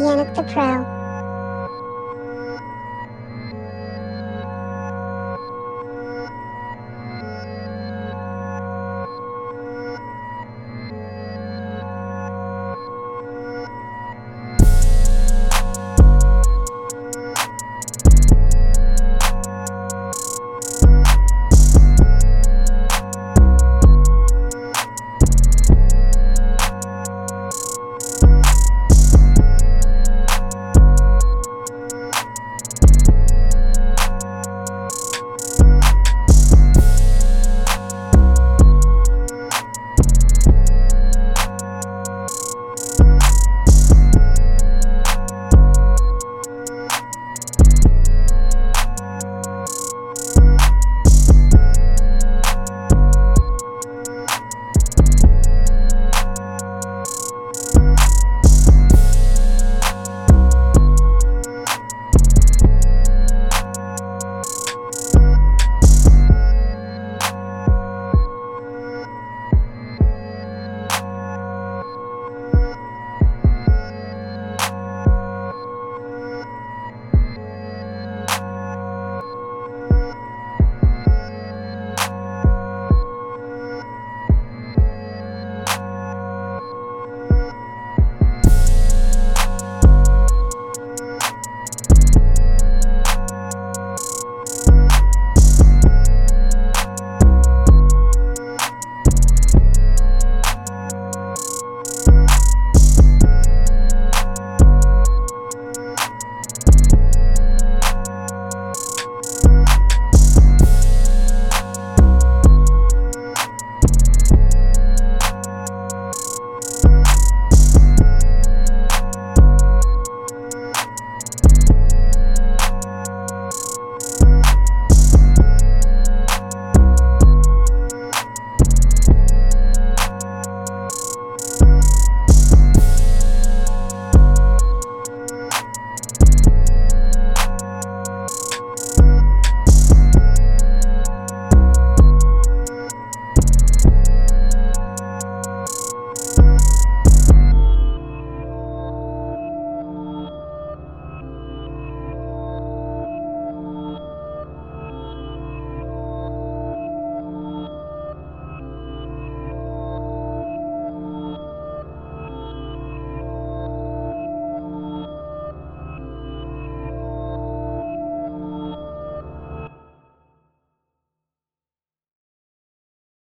Yannick the Pro.